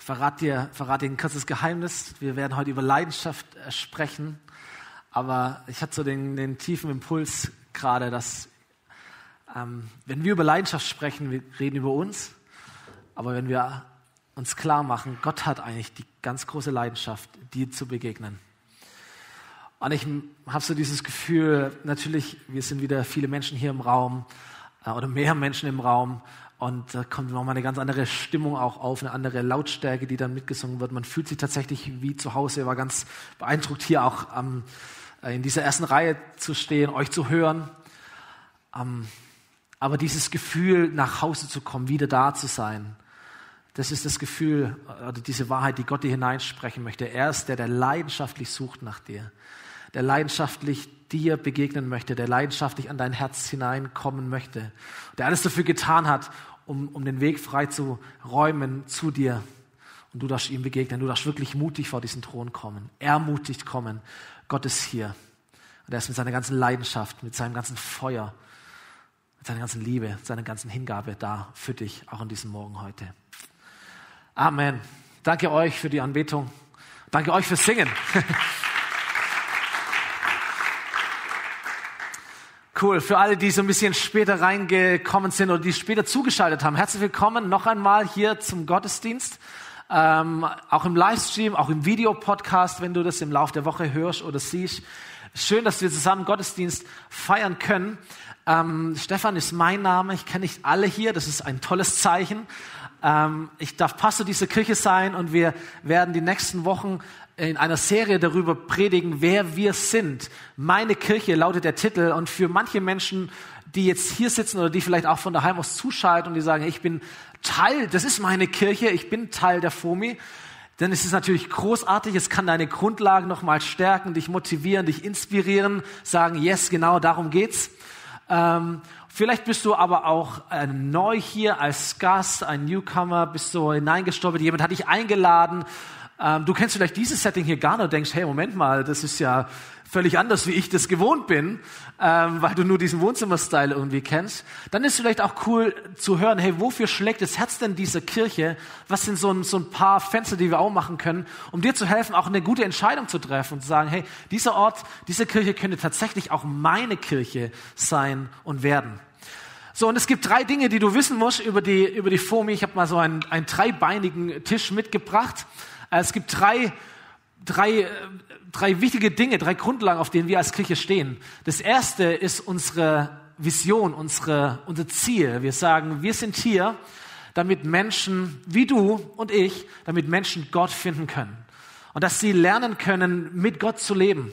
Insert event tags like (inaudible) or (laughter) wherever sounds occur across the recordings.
verrate dir, verrate dir ein kurzes Geheimnis. Wir werden heute über Leidenschaft äh, sprechen. Aber ich hatte so den, den tiefen Impuls gerade, dass ähm, wenn wir über Leidenschaft sprechen, wir reden über uns. Aber wenn wir uns klar machen, Gott hat eigentlich die ganz große Leidenschaft, dir zu begegnen. Und ich habe so dieses Gefühl, natürlich, wir sind wieder viele Menschen hier im Raum äh, oder mehr Menschen im Raum. Und da kommt nochmal eine ganz andere Stimmung auch auf, eine andere Lautstärke, die dann mitgesungen wird. Man fühlt sich tatsächlich wie zu Hause. Ich war ganz beeindruckt, hier auch ähm, in dieser ersten Reihe zu stehen, euch zu hören. Ähm, aber dieses Gefühl, nach Hause zu kommen, wieder da zu sein, das ist das Gefühl oder diese Wahrheit, die Gott dir hineinsprechen möchte. Er ist der, der leidenschaftlich sucht nach dir, der leidenschaftlich dir begegnen möchte, der leidenschaftlich an dein Herz hineinkommen möchte, der alles dafür getan hat, um, um den Weg frei zu räumen zu dir. Und du darfst ihm begegnen. Du darfst wirklich mutig vor diesen Thron kommen. Ermutigt kommen. Gott ist hier. Und er ist mit seiner ganzen Leidenschaft, mit seinem ganzen Feuer, mit seiner ganzen Liebe, seiner ganzen Hingabe da für dich, auch an diesem Morgen heute. Amen. Danke euch für die Anbetung. Danke euch fürs Singen. (laughs) Cool. Für alle, die so ein bisschen später reingekommen sind oder die später zugeschaltet haben, herzlich willkommen noch einmal hier zum Gottesdienst. Ähm, auch im Livestream, auch im Videopodcast, wenn du das im Laufe der Woche hörst oder siehst. Schön, dass wir zusammen Gottesdienst feiern können. Ähm, Stefan ist mein Name. Ich kenne nicht alle hier. Das ist ein tolles Zeichen. Ähm, ich darf Pastor dieser Kirche sein und wir werden die nächsten Wochen in einer Serie darüber predigen, wer wir sind. Meine Kirche lautet der Titel und für manche Menschen, die jetzt hier sitzen oder die vielleicht auch von daheim aus zuschalten und die sagen, ich bin Teil, das ist meine Kirche, ich bin Teil der FOMI, dann ist es natürlich großartig, es kann deine Grundlagen nochmal stärken, dich motivieren, dich inspirieren, sagen, yes, genau darum geht's. Ähm, vielleicht bist du aber auch äh, neu hier als Gast, ein Newcomer, bist so hineingestolpert, jemand hat dich eingeladen ähm, du kennst vielleicht dieses Setting hier gar nicht und denkst, hey, Moment mal, das ist ja völlig anders, wie ich das gewohnt bin, ähm, weil du nur diesen Wohnzimmer-Style irgendwie kennst. Dann ist vielleicht auch cool zu hören, hey, wofür schlägt das Herz denn dieser Kirche? Was sind so ein, so ein paar Fenster, die wir auch machen können, um dir zu helfen, auch eine gute Entscheidung zu treffen und zu sagen, hey, dieser Ort, diese Kirche könnte tatsächlich auch meine Kirche sein und werden. So, und es gibt drei Dinge, die du wissen musst über die, über die FOMI. Ich habe mal so einen, einen dreibeinigen Tisch mitgebracht. Äh, es gibt drei, drei, äh, drei wichtige Dinge, drei Grundlagen, auf denen wir als Kirche stehen. Das erste ist unsere Vision, unsere, unser Ziel. Wir sagen, wir sind hier, damit Menschen wie du und ich, damit Menschen Gott finden können. Und dass sie lernen können, mit Gott zu leben.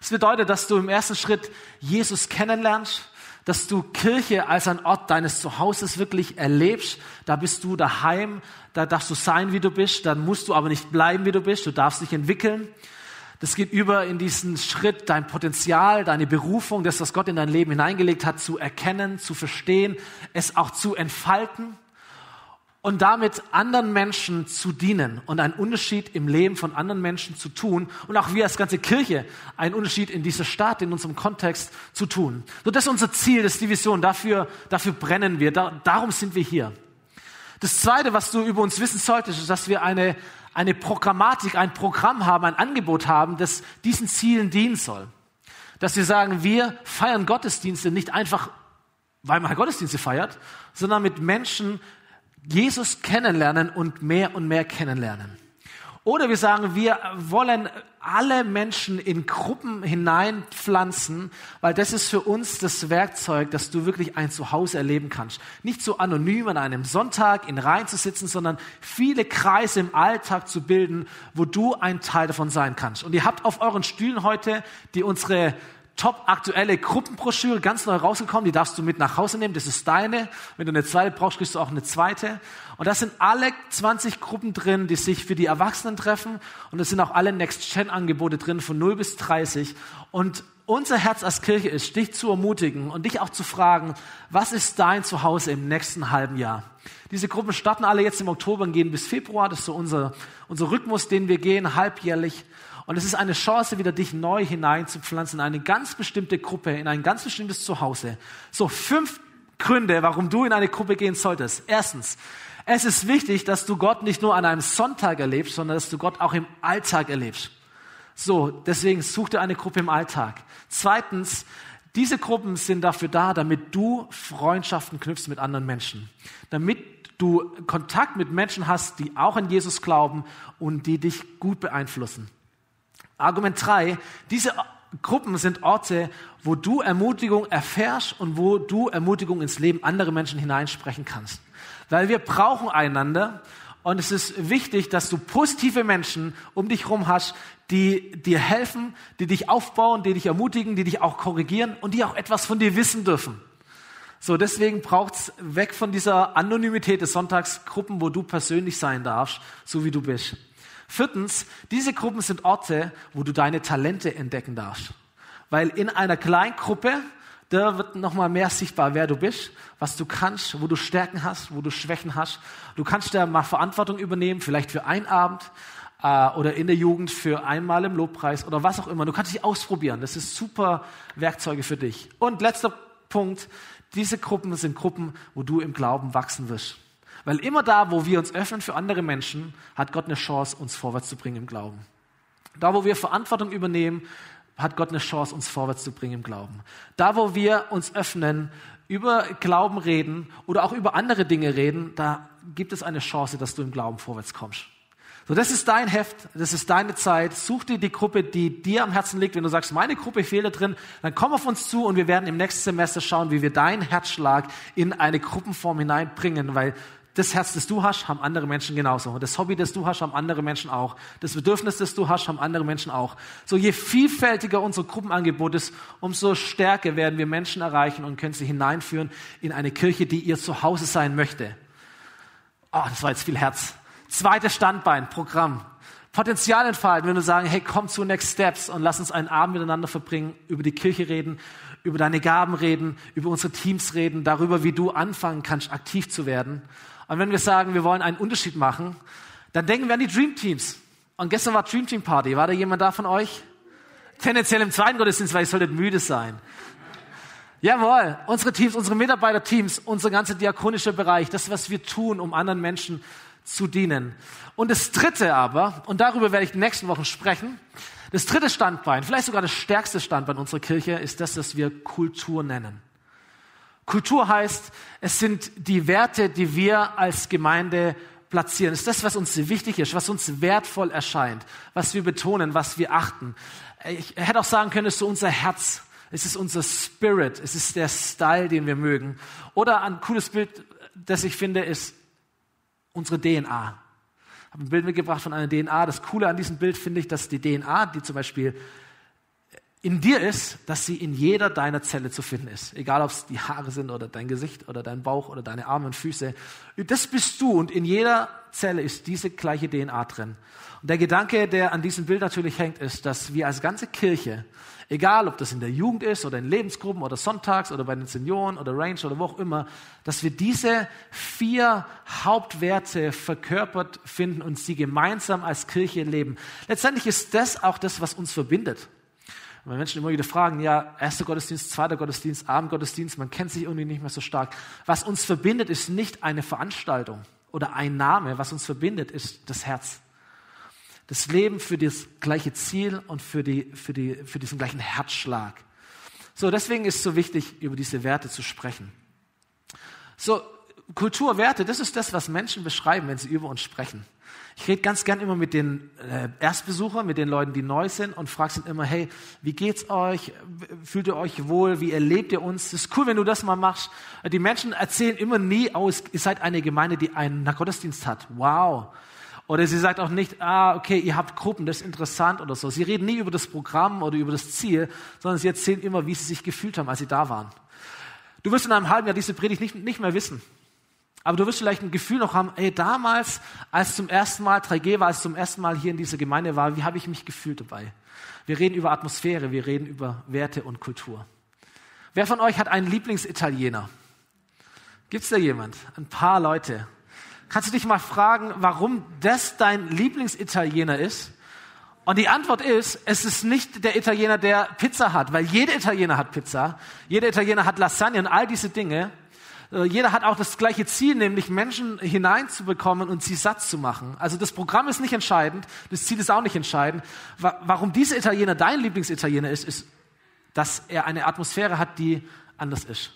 Das bedeutet, dass du im ersten Schritt Jesus kennenlernst, dass du Kirche als ein Ort deines Zuhauses wirklich erlebst. Da bist du daheim, da darfst du sein, wie du bist, dann musst du aber nicht bleiben, wie du bist, du darfst dich entwickeln. Das geht über in diesen Schritt, dein Potenzial, deine Berufung, das, was Gott in dein Leben hineingelegt hat, zu erkennen, zu verstehen, es auch zu entfalten und damit anderen Menschen zu dienen und einen Unterschied im Leben von anderen Menschen zu tun und auch wir als ganze Kirche einen Unterschied in dieser Stadt, in unserem Kontext zu tun. So, das ist unser Ziel, das ist die Vision. Dafür, dafür brennen wir. Da, darum sind wir hier. Das Zweite, was du über uns wissen solltest, ist, dass wir eine, eine Programmatik, ein Programm haben, ein Angebot haben, das diesen Zielen dienen soll. Dass wir sagen, wir feiern Gottesdienste nicht einfach, weil man Gottesdienste feiert, sondern mit Menschen, Jesus kennenlernen und mehr und mehr kennenlernen. Oder wir sagen, wir wollen alle Menschen in Gruppen hineinpflanzen, weil das ist für uns das Werkzeug, dass du wirklich ein Zuhause erleben kannst. Nicht so anonym an einem Sonntag in Reihen zu sitzen, sondern viele Kreise im Alltag zu bilden, wo du ein Teil davon sein kannst. Und ihr habt auf euren Stühlen heute die unsere top aktuelle Gruppenbroschüre, ganz neu rausgekommen, die darfst du mit nach Hause nehmen, das ist deine. Wenn du eine zweite brauchst, kriegst du auch eine zweite. Und da sind alle 20 Gruppen drin, die sich für die Erwachsenen treffen. Und es sind auch alle Next-Gen-Angebote drin von 0 bis 30. Und unser Herz als Kirche ist, dich zu ermutigen und dich auch zu fragen, was ist dein Zuhause im nächsten halben Jahr? Diese Gruppen starten alle jetzt im Oktober und gehen bis Februar. Das ist so unser, unser Rhythmus, den wir gehen, halbjährlich. Und es ist eine Chance, wieder dich neu hineinzupflanzen in eine ganz bestimmte Gruppe, in ein ganz bestimmtes Zuhause. So fünf Gründe, warum du in eine Gruppe gehen solltest. Erstens, es ist wichtig, dass du Gott nicht nur an einem Sonntag erlebst, sondern dass du Gott auch im Alltag erlebst. So, deswegen such dir eine Gruppe im Alltag. Zweitens, diese Gruppen sind dafür da, damit du Freundschaften knüpfst mit anderen Menschen. Damit du Kontakt mit Menschen hast, die auch an Jesus glauben und die dich gut beeinflussen. Argument drei: Diese Gruppen sind Orte, wo du Ermutigung erfährst und wo du Ermutigung ins Leben anderer Menschen hineinsprechen kannst. Weil wir brauchen einander und es ist wichtig, dass du positive Menschen um dich herum hast, die dir helfen, die dich aufbauen, die dich ermutigen, die dich auch korrigieren und die auch etwas von dir wissen dürfen. So, deswegen braucht's weg von dieser Anonymität des Sonntagsgruppen, wo du persönlich sein darfst, so wie du bist. Viertens, diese Gruppen sind Orte, wo du deine Talente entdecken darfst. Weil in einer Kleingruppe, da wird nochmal mehr sichtbar, wer du bist, was du kannst, wo du Stärken hast, wo du Schwächen hast. Du kannst da mal Verantwortung übernehmen, vielleicht für einen Abend äh, oder in der Jugend für einmal im Lobpreis oder was auch immer. Du kannst dich ausprobieren. Das ist super Werkzeuge für dich. Und letzter Punkt, diese Gruppen sind Gruppen, wo du im Glauben wachsen wirst. Weil immer da, wo wir uns öffnen für andere Menschen, hat Gott eine Chance, uns vorwärts zu bringen im Glauben. Da, wo wir Verantwortung übernehmen, hat Gott eine Chance, uns vorwärts zu bringen im Glauben. Da, wo wir uns öffnen, über Glauben reden oder auch über andere Dinge reden, da gibt es eine Chance, dass du im Glauben vorwärts kommst. So, das ist dein Heft, das ist deine Zeit. Such dir die Gruppe, die dir am Herzen liegt. Wenn du sagst, meine Gruppe fehlt da drin, dann komm auf uns zu und wir werden im nächsten Semester schauen, wie wir deinen Herzschlag in eine Gruppenform hineinbringen, weil das Herz, das du hast, haben andere Menschen genauso. Das Hobby, das du hast, haben andere Menschen auch. Das Bedürfnis, das du hast, haben andere Menschen auch. So je vielfältiger unser Gruppenangebot ist, umso stärker werden wir Menschen erreichen und können sie hineinführen in eine Kirche, die ihr zu Hause sein möchte. Oh, das war jetzt viel Herz. Zweites Standbein, Programm. Potenzial entfalten, wenn du sagen, hey, komm zu Next Steps und lass uns einen Abend miteinander verbringen, über die Kirche reden, über deine Gaben reden, über unsere Teams reden, darüber, wie du anfangen kannst, aktiv zu werden. Und wenn wir sagen, wir wollen einen Unterschied machen, dann denken wir an die Dream Teams. Und gestern war Dream Team Party. War da jemand da von euch? Tendenziell im zweiten Gottesdienst, weil ich solltet müde sein. Jawohl, unsere Teams, unsere Mitarbeiterteams, unser ganzer diakonischer Bereich, das, was wir tun, um anderen Menschen zu dienen. Und das dritte aber, und darüber werde ich in den nächsten Wochen sprechen, das dritte Standbein, vielleicht sogar das stärkste Standbein unserer Kirche, ist das, was wir Kultur nennen. Kultur heißt, es sind die Werte, die wir als Gemeinde platzieren. Es ist das, was uns wichtig ist, was uns wertvoll erscheint, was wir betonen, was wir achten. Ich hätte auch sagen können, es ist so unser Herz. Es ist unser Spirit. Es ist der Style, den wir mögen. Oder ein cooles Bild, das ich finde, ist unsere DNA. Ich habe ein Bild mitgebracht von einer DNA. Das Coole an diesem Bild finde ich, dass die DNA, die zum Beispiel in dir ist, dass sie in jeder deiner Zelle zu finden ist. Egal, ob es die Haare sind oder dein Gesicht oder dein Bauch oder deine Arme und Füße. Das bist du und in jeder Zelle ist diese gleiche DNA drin. Und der Gedanke, der an diesem Bild natürlich hängt, ist, dass wir als ganze Kirche, egal ob das in der Jugend ist oder in Lebensgruppen oder sonntags oder bei den Senioren oder Range oder wo auch immer, dass wir diese vier Hauptwerte verkörpert finden und sie gemeinsam als Kirche leben. Letztendlich ist das auch das, was uns verbindet. Und wenn Menschen immer wieder fragen, ja, erster Gottesdienst, zweiter Gottesdienst, Abendgottesdienst, man kennt sich irgendwie nicht mehr so stark. Was uns verbindet, ist nicht eine Veranstaltung oder ein Name. Was uns verbindet, ist das Herz. Das Leben für das gleiche Ziel und für, die, für, die, für diesen gleichen Herzschlag. So, deswegen ist es so wichtig, über diese Werte zu sprechen. So, Kulturwerte, das ist das, was Menschen beschreiben, wenn sie über uns sprechen. Ich rede ganz gern immer mit den äh, Erstbesuchern, mit den Leuten, die neu sind und frage sie immer, hey, wie geht's euch? Fühlt ihr euch wohl? Wie erlebt ihr uns? Es ist cool, wenn du das mal machst. Die Menschen erzählen immer nie aus, ihr seid eine Gemeinde, die einen Gottesdienst hat. Wow. Oder sie sagt auch nicht, ah, okay, ihr habt Gruppen, das ist interessant oder so. Sie reden nie über das Programm oder über das Ziel, sondern sie erzählen immer, wie sie sich gefühlt haben, als sie da waren. Du wirst in einem halben Jahr diese Predigt nicht, nicht mehr wissen. Aber du wirst vielleicht ein Gefühl noch haben, ey, damals, als zum ersten Mal 3G war, als zum ersten Mal hier in dieser Gemeinde war, wie habe ich mich gefühlt dabei? Wir reden über Atmosphäre, wir reden über Werte und Kultur. Wer von euch hat einen Lieblingsitaliener? Gibt's da jemand? Ein paar Leute. Kannst du dich mal fragen, warum das dein Lieblingsitaliener ist? Und die Antwort ist, es ist nicht der Italiener, der Pizza hat, weil jeder Italiener hat Pizza, jeder Italiener hat Lasagne und all diese Dinge, jeder hat auch das gleiche Ziel, nämlich Menschen hineinzubekommen und sie satt zu machen. Also das Programm ist nicht entscheidend, das Ziel ist auch nicht entscheidend. Warum dieser Italiener dein Lieblingsitaliener ist, ist, dass er eine Atmosphäre hat, die anders ist.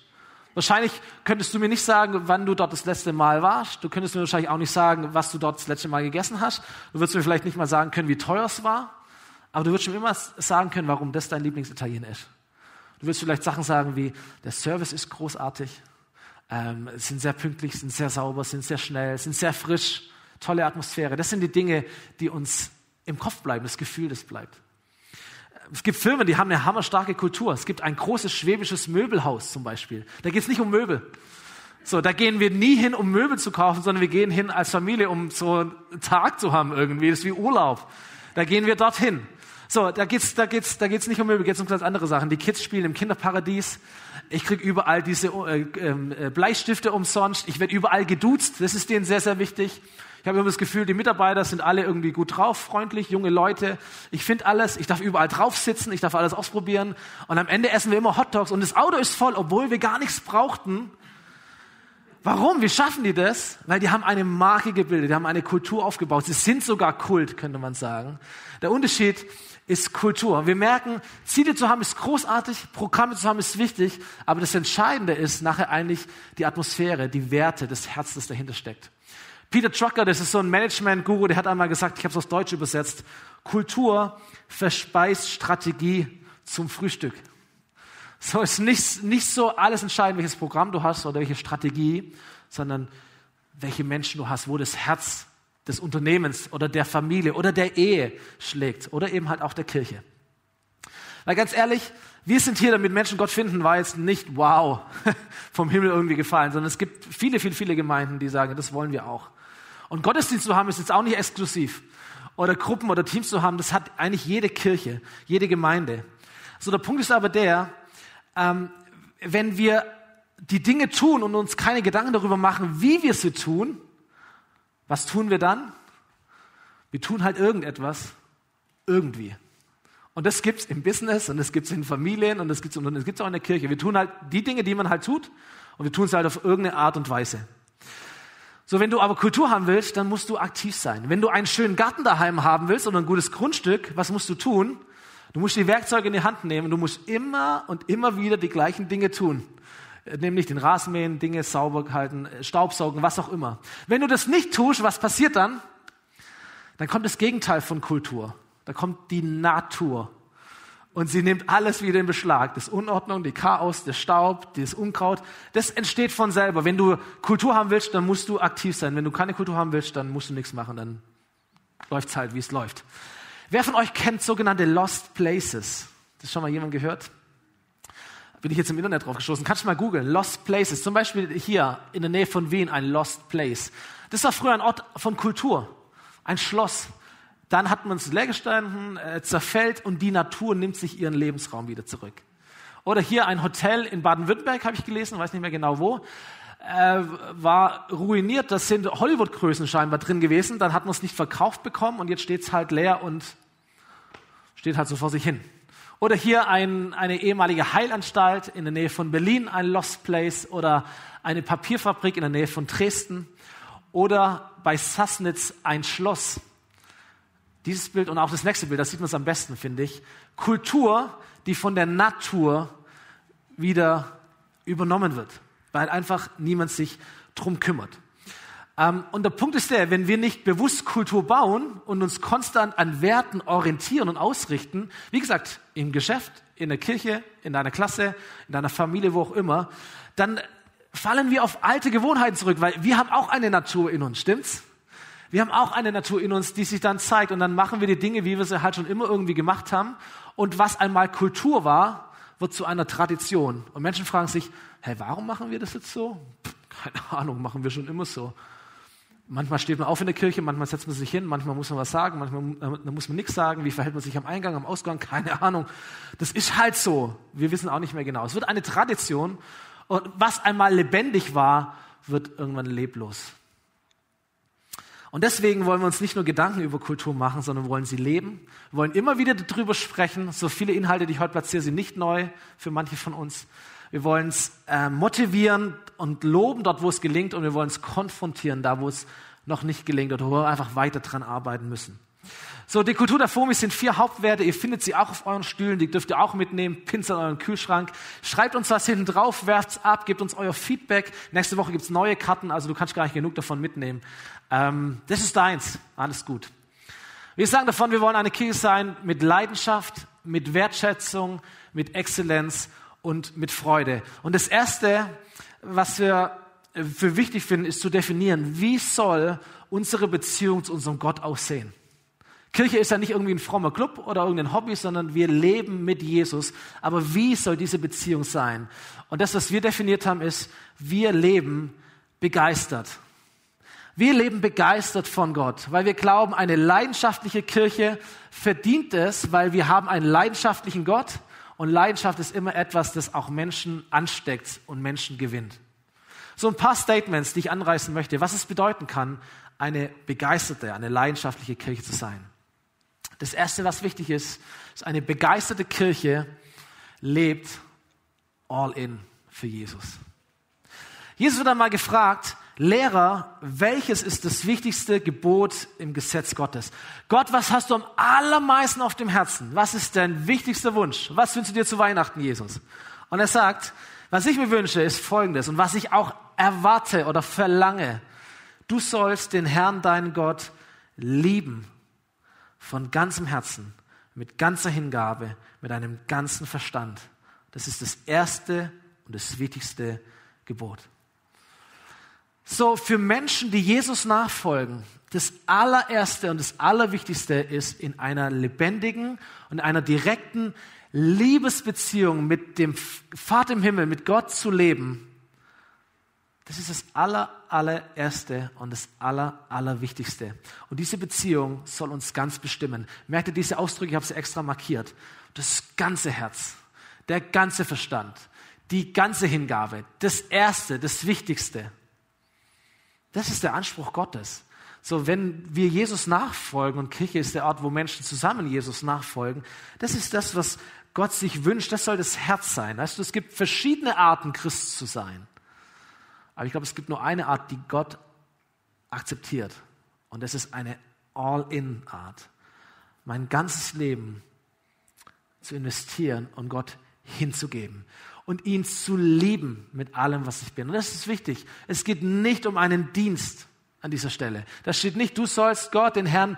Wahrscheinlich könntest du mir nicht sagen, wann du dort das letzte Mal warst. Du könntest mir wahrscheinlich auch nicht sagen, was du dort das letzte Mal gegessen hast. Du würdest mir vielleicht nicht mal sagen können, wie teuer es war. Aber du würdest mir immer sagen können, warum das dein Lieblingsitaliener ist. Du wirst vielleicht Sachen sagen wie, der Service ist großartig, ähm, sind sehr pünktlich, sind sehr sauber, sind sehr schnell, sind sehr frisch, tolle Atmosphäre. Das sind die Dinge, die uns im Kopf bleiben, das Gefühl, das bleibt. Es gibt Firmen, die haben eine hammerstarke Kultur. Es gibt ein großes schwäbisches Möbelhaus zum Beispiel. Da geht es nicht um Möbel. So, da gehen wir nie hin, um Möbel zu kaufen, sondern wir gehen hin als Familie, um so einen Tag zu haben irgendwie. Das ist wie Urlaub. Da gehen wir dorthin. So, da geht's, da geht's, da geht's nicht um Möbel, geht's um ganz andere Sachen. Die Kids spielen im Kinderparadies. Ich krieg überall diese äh, äh, Bleistifte umsonst. Ich werde überall geduzt. Das ist denen sehr, sehr wichtig. Ich habe immer das Gefühl, die Mitarbeiter sind alle irgendwie gut drauf, freundlich, junge Leute. Ich finde alles. Ich darf überall drauf sitzen. Ich darf alles ausprobieren. Und am Ende essen wir immer Hotdogs und das Auto ist voll, obwohl wir gar nichts brauchten. Warum? Wie schaffen die das? Weil die haben eine Marke gebildet, die haben eine Kultur aufgebaut. Sie sind sogar Kult, könnte man sagen. Der Unterschied ist Kultur. Wir merken, Ziele zu haben ist großartig, Programme zu haben ist wichtig, aber das Entscheidende ist nachher eigentlich die Atmosphäre, die Werte, das Herz, das dahinter steckt. Peter Drucker, das ist so ein Management-Guru, der hat einmal gesagt, ich habe es aus Deutsch übersetzt, Kultur verspeist Strategie zum Frühstück. So ist nicht, nicht so alles entscheidend, welches Programm du hast oder welche Strategie, sondern welche Menschen du hast, wo das Herz des Unternehmens oder der Familie oder der Ehe schlägt oder eben halt auch der Kirche. Weil ganz ehrlich, wir sind hier, damit Menschen Gott finden, war jetzt nicht wow (laughs) vom Himmel irgendwie gefallen, sondern es gibt viele, viele, viele Gemeinden, die sagen, das wollen wir auch. Und Gottesdienst zu haben ist jetzt auch nicht exklusiv. Oder Gruppen oder Teams zu haben, das hat eigentlich jede Kirche, jede Gemeinde. So, der Punkt ist aber der, ähm, wenn wir die Dinge tun und uns keine Gedanken darüber machen, wie wir sie tun, was tun wir dann? Wir tun halt irgendetwas irgendwie. Und das gibt's im Business und das gibt's in Familien und das gibt's, und auch in der Kirche. Wir tun halt die Dinge, die man halt tut und wir tun es halt auf irgendeine Art und Weise. So, wenn du aber Kultur haben willst, dann musst du aktiv sein. Wenn du einen schönen Garten daheim haben willst oder ein gutes Grundstück, was musst du tun? Du musst die Werkzeuge in die Hand nehmen. Du musst immer und immer wieder die gleichen Dinge tun nämlich den Rasenmähen, Dinge sauber halten, Staubsaugen, was auch immer. Wenn du das nicht tust, was passiert dann? Dann kommt das Gegenteil von Kultur. Da kommt die Natur. Und sie nimmt alles wieder in Beschlag. Das Unordnung, die Chaos, der Staub, das Unkraut. Das entsteht von selber. Wenn du Kultur haben willst, dann musst du aktiv sein. Wenn du keine Kultur haben willst, dann musst du nichts machen. Dann läuft es halt, wie es läuft. Wer von euch kennt sogenannte Lost Places? Das schon mal jemand gehört? Bin ich jetzt im Internet drauf gestoßen. Kannst du mal googeln. Lost Places. Zum Beispiel hier in der Nähe von Wien ein Lost Place. Das war früher ein Ort von Kultur. Ein Schloss. Dann hat man es leer gestanden, äh, zerfällt und die Natur nimmt sich ihren Lebensraum wieder zurück. Oder hier ein Hotel in Baden-Württemberg, habe ich gelesen, weiß nicht mehr genau wo, äh, war ruiniert. Das sind Hollywood-Größen scheinbar drin gewesen. Dann hat man es nicht verkauft bekommen und jetzt steht es halt leer und steht halt so vor sich hin. Oder hier ein, eine ehemalige Heilanstalt in der Nähe von Berlin, ein Lost Place. Oder eine Papierfabrik in der Nähe von Dresden. Oder bei Sassnitz ein Schloss. Dieses Bild und auch das nächste Bild, das sieht man es am besten, finde ich. Kultur, die von der Natur wieder übernommen wird, weil einfach niemand sich drum kümmert. Ähm, und der Punkt ist der, wenn wir nicht bewusst Kultur bauen und uns konstant an Werten orientieren und ausrichten, wie gesagt, im Geschäft, in der Kirche, in deiner Klasse, in deiner Familie, wo auch immer, dann fallen wir auf alte Gewohnheiten zurück, weil wir haben auch eine Natur in uns, stimmt's? Wir haben auch eine Natur in uns, die sich dann zeigt und dann machen wir die Dinge, wie wir sie halt schon immer irgendwie gemacht haben. Und was einmal Kultur war, wird zu einer Tradition. Und Menschen fragen sich, hey, warum machen wir das jetzt so? Keine Ahnung, machen wir schon immer so. Manchmal steht man auf in der Kirche, manchmal setzt man sich hin, manchmal muss man was sagen, manchmal äh, muss man nichts sagen. Wie verhält man sich am Eingang, am Ausgang? Keine Ahnung. Das ist halt so. Wir wissen auch nicht mehr genau. Es wird eine Tradition und was einmal lebendig war, wird irgendwann leblos. Und deswegen wollen wir uns nicht nur Gedanken über Kultur machen, sondern wollen sie leben. Wir wollen immer wieder darüber sprechen. So viele Inhalte, die ich heute platziere, sind nicht neu für manche von uns. Wir wollen es äh, motivieren, und loben dort, wo es gelingt und wir wollen es konfrontieren, da wo es noch nicht gelingt oder wo wir einfach weiter dran arbeiten müssen. So, die Kultur der FOMI sind vier Hauptwerte. Ihr findet sie auch auf euren Stühlen. Die dürft ihr auch mitnehmen. Pins an euren Kühlschrank. Schreibt uns was hinten drauf, werft's ab, gebt uns euer Feedback. Nächste Woche gibt's neue Karten, also du kannst gar nicht genug davon mitnehmen. Ähm, das ist deins. Alles gut. Wir sagen davon, wir wollen eine Kirche sein mit Leidenschaft, mit Wertschätzung, mit Exzellenz und mit Freude. Und das Erste, was wir für wichtig finden, ist zu definieren, wie soll unsere Beziehung zu unserem Gott aussehen. Kirche ist ja nicht irgendwie ein frommer Club oder irgendein Hobby, sondern wir leben mit Jesus. Aber wie soll diese Beziehung sein? Und das, was wir definiert haben, ist, wir leben begeistert. Wir leben begeistert von Gott, weil wir glauben, eine leidenschaftliche Kirche verdient es, weil wir haben einen leidenschaftlichen Gott und Leidenschaft ist immer etwas, das auch Menschen ansteckt und Menschen gewinnt. So ein paar Statements, die ich anreißen möchte, was es bedeuten kann, eine begeisterte, eine leidenschaftliche Kirche zu sein. Das Erste, was wichtig ist, ist eine begeisterte Kirche lebt all in für Jesus. Jesus wird einmal gefragt, Lehrer, welches ist das wichtigste Gebot im Gesetz Gottes? Gott, was hast du am allermeisten auf dem Herzen? Was ist dein wichtigster Wunsch? Was wünschst du dir zu Weihnachten, Jesus? Und er sagt, was ich mir wünsche, ist Folgendes und was ich auch erwarte oder verlange. Du sollst den Herrn, deinen Gott, lieben von ganzem Herzen, mit ganzer Hingabe, mit einem ganzen Verstand. Das ist das erste und das wichtigste Gebot. So, für Menschen, die Jesus nachfolgen, das allererste und das allerwichtigste ist, in einer lebendigen und einer direkten Liebesbeziehung mit dem Vater im Himmel, mit Gott zu leben das ist das aller, allererste und das aller, allerwichtigste. Und diese Beziehung soll uns ganz bestimmen. Merkt ihr diese Ausdrücke? Ich habe sie extra markiert. Das ganze Herz, der ganze Verstand, die ganze Hingabe, das Erste, das Wichtigste. Das ist der Anspruch Gottes. So, wenn wir Jesus nachfolgen und Kirche ist der Ort, wo Menschen zusammen Jesus nachfolgen, das ist das, was Gott sich wünscht. Das soll das Herz sein. Weißt du, es gibt verschiedene Arten, Christ zu sein. Aber ich glaube, es gibt nur eine Art, die Gott akzeptiert. Und das ist eine All-in-Art. Mein ganzes Leben zu investieren und Gott hinzugeben und ihn zu lieben mit allem, was ich bin. Und das ist wichtig. Es geht nicht um einen Dienst an dieser Stelle. Da steht nicht, du sollst Gott, den Herrn,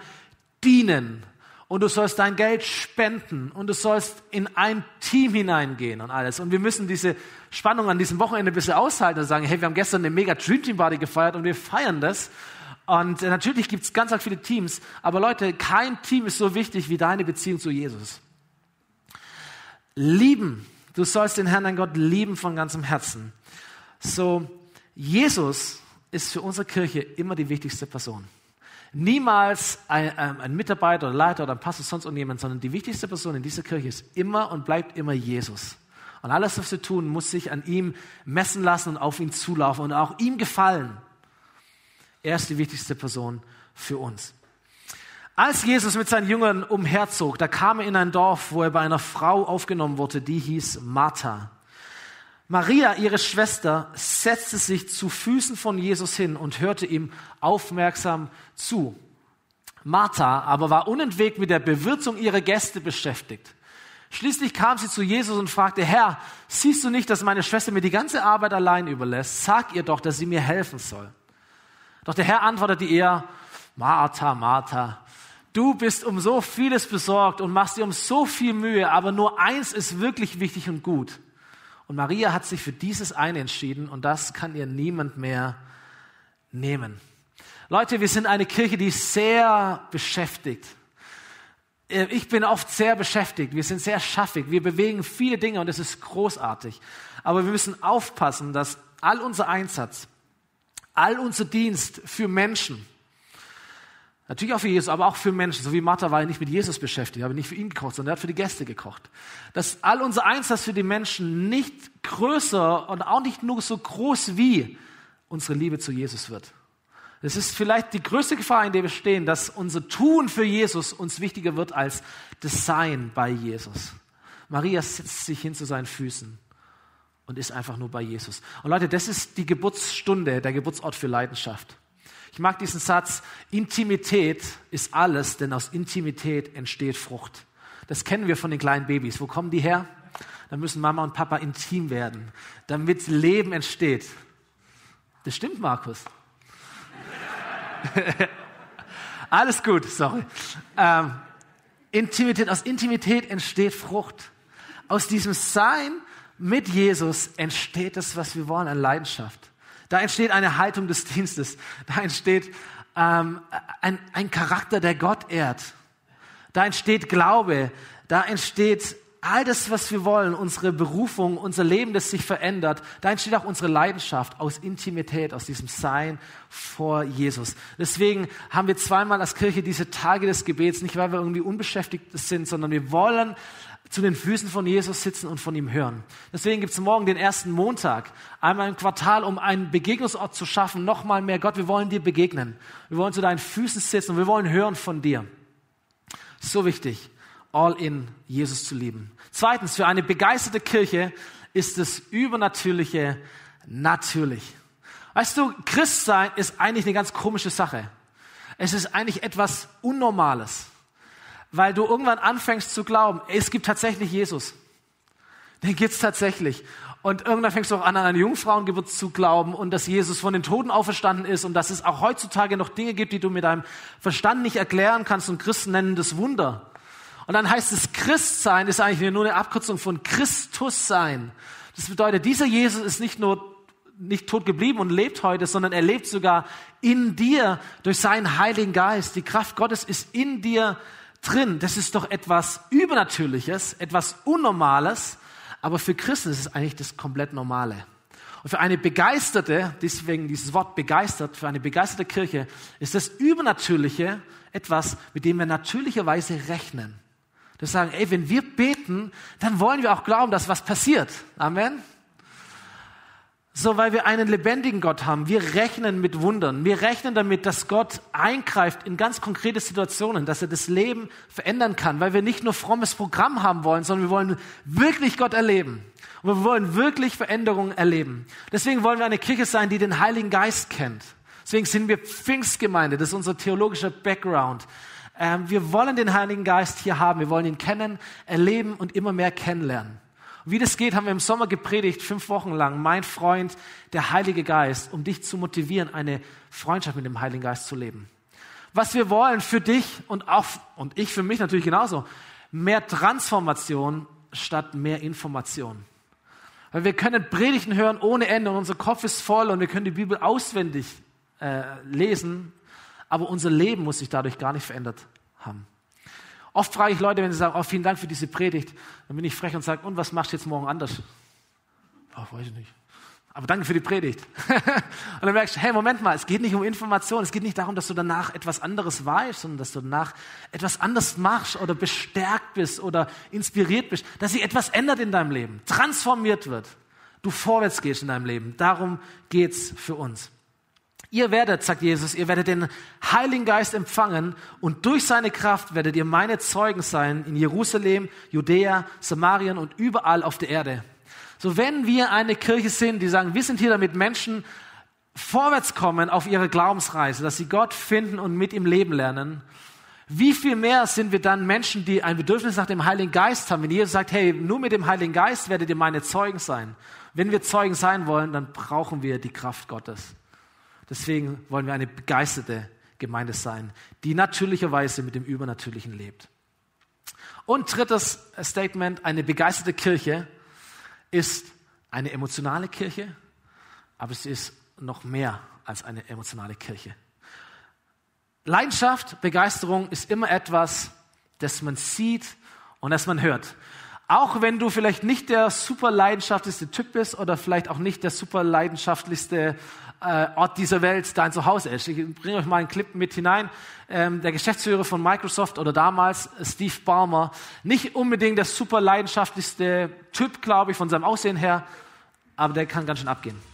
dienen und du sollst dein Geld spenden und du sollst in ein Team hineingehen und alles. Und wir müssen diese Spannung an diesem Wochenende ein bisschen aushalten und sagen, hey, wir haben gestern eine mega Dream Team Party gefeiert und wir feiern das. Und äh, natürlich gibt es ganz, ganz viele Teams, aber Leute, kein Team ist so wichtig wie deine Beziehung zu Jesus. Lieben. Du sollst den Herrn, dein Gott, lieben von ganzem Herzen. So, Jesus ist für unsere Kirche immer die wichtigste Person. Niemals ein, ähm, ein, Mitarbeiter oder Leiter oder ein Pastor, sonst irgendjemand, sondern die wichtigste Person in dieser Kirche ist immer und bleibt immer Jesus. Und alles, was wir tun, muss sich an ihm messen lassen und auf ihn zulaufen und auch ihm gefallen. Er ist die wichtigste Person für uns. Als Jesus mit seinen Jüngern umherzog, da kam er in ein Dorf, wo er bei einer Frau aufgenommen wurde, die hieß Martha. Maria, ihre Schwester, setzte sich zu Füßen von Jesus hin und hörte ihm aufmerksam zu. Martha aber war unentwegt mit der Bewirtung ihrer Gäste beschäftigt. Schließlich kam sie zu Jesus und fragte, Herr, siehst du nicht, dass meine Schwester mir die ganze Arbeit allein überlässt? Sag ihr doch, dass sie mir helfen soll. Doch der Herr antwortete ihr, Martha, Martha, du bist um so vieles besorgt und machst dir um so viel Mühe, aber nur eins ist wirklich wichtig und gut. Und Maria hat sich für dieses eine entschieden und das kann ihr niemand mehr nehmen. Leute, wir sind eine Kirche, die sehr beschäftigt. Äh, ich bin oft sehr beschäftigt. Wir sind sehr schaffig. Wir bewegen viele Dinge und es ist großartig. Aber wir müssen aufpassen, dass all unser Einsatz, all unser Dienst für Menschen, Natürlich auch für Jesus, aber auch für Menschen. So wie Martha war ja nicht mit Jesus beschäftigt, aber nicht für ihn gekocht, sondern er hat für die Gäste gekocht. Dass all unser Einsatz für die Menschen nicht größer und auch nicht nur so groß wie unsere Liebe zu Jesus wird. Es ist vielleicht die größte Gefahr, in der wir stehen, dass unser Tun für Jesus uns wichtiger wird als das Sein bei Jesus. Maria setzt sich hin zu seinen Füßen und ist einfach nur bei Jesus. Und Leute, das ist die Geburtsstunde, der Geburtsort für Leidenschaft. Ich mag diesen Satz, Intimität ist alles, denn aus Intimität entsteht Frucht. Das kennen wir von den kleinen Babys. Wo kommen die her? Da müssen Mama und Papa intim werden, damit Leben entsteht. Das stimmt, Markus. (laughs) Alles gut, sorry. Ähm, Intimität, aus Intimität entsteht Frucht. Aus diesem Sein mit Jesus entsteht das, was wir wollen, an Leidenschaft. Da entsteht eine Haltung des Dienstes. Da entsteht ähm, ein, ein Charakter, der Gott ehrt. Da entsteht Glaube. Da entsteht all das, was wir wollen, unsere Berufung, unser Leben, das sich verändert, da entsteht auch unsere Leidenschaft aus Intimität, aus diesem Sein vor Jesus. Deswegen haben wir zweimal als Kirche diese Tage des Gebets, nicht weil wir irgendwie unbeschäftigt sind, sondern wir wollen zu den Füßen von Jesus sitzen und von ihm hören. Deswegen gibt es morgen den ersten Montag, einmal im Quartal, um einen Begegnungsort zu schaffen, nochmal mehr. Gott, wir wollen dir begegnen. Wir wollen zu deinen Füßen sitzen und wir wollen hören von dir. So wichtig all in Jesus zu lieben. Zweitens, für eine begeisterte Kirche ist das Übernatürliche natürlich. Weißt du, Christsein ist eigentlich eine ganz komische Sache. Es ist eigentlich etwas Unnormales, weil du irgendwann anfängst zu glauben, es gibt tatsächlich Jesus. Den gibt's tatsächlich. Und irgendwann fängst du auch an, an eine Jungfrauengeburt zu glauben und dass Jesus von den Toten auferstanden ist und dass es auch heutzutage noch Dinge gibt, die du mit deinem Verstand nicht erklären kannst und Christen nennen das Wunder. Und dann heißt es, Christsein ist eigentlich nur eine Abkürzung von Christus sein. Das bedeutet, dieser Jesus ist nicht nur nicht tot geblieben und lebt heute, sondern er lebt sogar in dir durch seinen Heiligen Geist. Die Kraft Gottes ist in dir drin. Das ist doch etwas Übernatürliches, etwas Unnormales. Aber für Christen ist es eigentlich das komplett Normale. Und für eine begeisterte, deswegen dieses Wort begeistert, für eine begeisterte Kirche ist das Übernatürliche etwas, mit dem wir natürlicherweise rechnen. Das sagen, ey, wenn wir beten, dann wollen wir auch glauben, dass was passiert. Amen. So, weil wir einen lebendigen Gott haben. Wir rechnen mit Wundern. Wir rechnen damit, dass Gott eingreift in ganz konkrete Situationen, dass er das Leben verändern kann, weil wir nicht nur frommes Programm haben wollen, sondern wir wollen wirklich Gott erleben. Und wir wollen wirklich Veränderungen erleben. Deswegen wollen wir eine Kirche sein, die den Heiligen Geist kennt. Deswegen sind wir Pfingstgemeinde. Das ist unser theologischer Background. Ähm, wir wollen den Heiligen Geist hier haben. Wir wollen ihn kennen, erleben und immer mehr kennenlernen. Und wie das geht, haben wir im Sommer gepredigt, fünf Wochen lang. Mein Freund, der Heilige Geist, um dich zu motivieren, eine Freundschaft mit dem Heiligen Geist zu leben. Was wir wollen für dich und auch, und ich für mich natürlich genauso, mehr Transformation statt mehr Information. Weil wir können Predigten hören ohne Ende und unser Kopf ist voll und wir können die Bibel auswendig äh, lesen aber unser Leben muss sich dadurch gar nicht verändert haben. Oft frage ich Leute, wenn sie sagen, oh, vielen Dank für diese Predigt, dann bin ich frech und sage, und was machst du jetzt morgen anders? Oh, weiß ich nicht. Aber danke für die Predigt. (laughs) und dann merkst du, hey, Moment mal, es geht nicht um Information, es geht nicht darum, dass du danach etwas anderes weißt, sondern dass du danach etwas anderes machst oder bestärkt bist oder inspiriert bist, dass sich etwas ändert in deinem Leben, transformiert wird, du vorwärts gehst in deinem Leben. Darum geht's für uns. Ihr werdet, sagt Jesus, ihr werdet den Heiligen Geist empfangen und durch seine Kraft werdet ihr meine Zeugen sein in Jerusalem, Judäa, Samarien und überall auf der Erde. So wenn wir eine Kirche sind, die sagen, wir sind hier damit Menschen vorwärts kommen auf ihre Glaubensreise, dass sie Gott finden und mit ihm leben lernen, wie viel mehr sind wir dann Menschen, die ein Bedürfnis nach dem Heiligen Geist haben? Wenn Jesus sagt, hey, nur mit dem Heiligen Geist werdet ihr meine Zeugen sein. Wenn wir Zeugen sein wollen, dann brauchen wir die Kraft Gottes. Deswegen wollen wir eine begeisterte Gemeinde sein, die natürlicherweise mit dem Übernatürlichen lebt. Und drittes Statement, eine begeisterte Kirche ist eine emotionale Kirche, aber sie ist noch mehr als eine emotionale Kirche. Leidenschaft, Begeisterung ist immer etwas, das man sieht und das man hört. Auch wenn du vielleicht nicht der super leidenschaftlichste Typ bist oder vielleicht auch nicht der super leidenschaftlichste äh, Ort dieser Welt dein Zuhause ist. Ich bringe euch mal einen Clip mit hinein. Ähm, der Geschäftsführer von Microsoft oder damals Steve Ballmer, nicht unbedingt der super leidenschaftlichste Typ, glaube ich, von seinem Aussehen her, aber der kann ganz schön abgehen.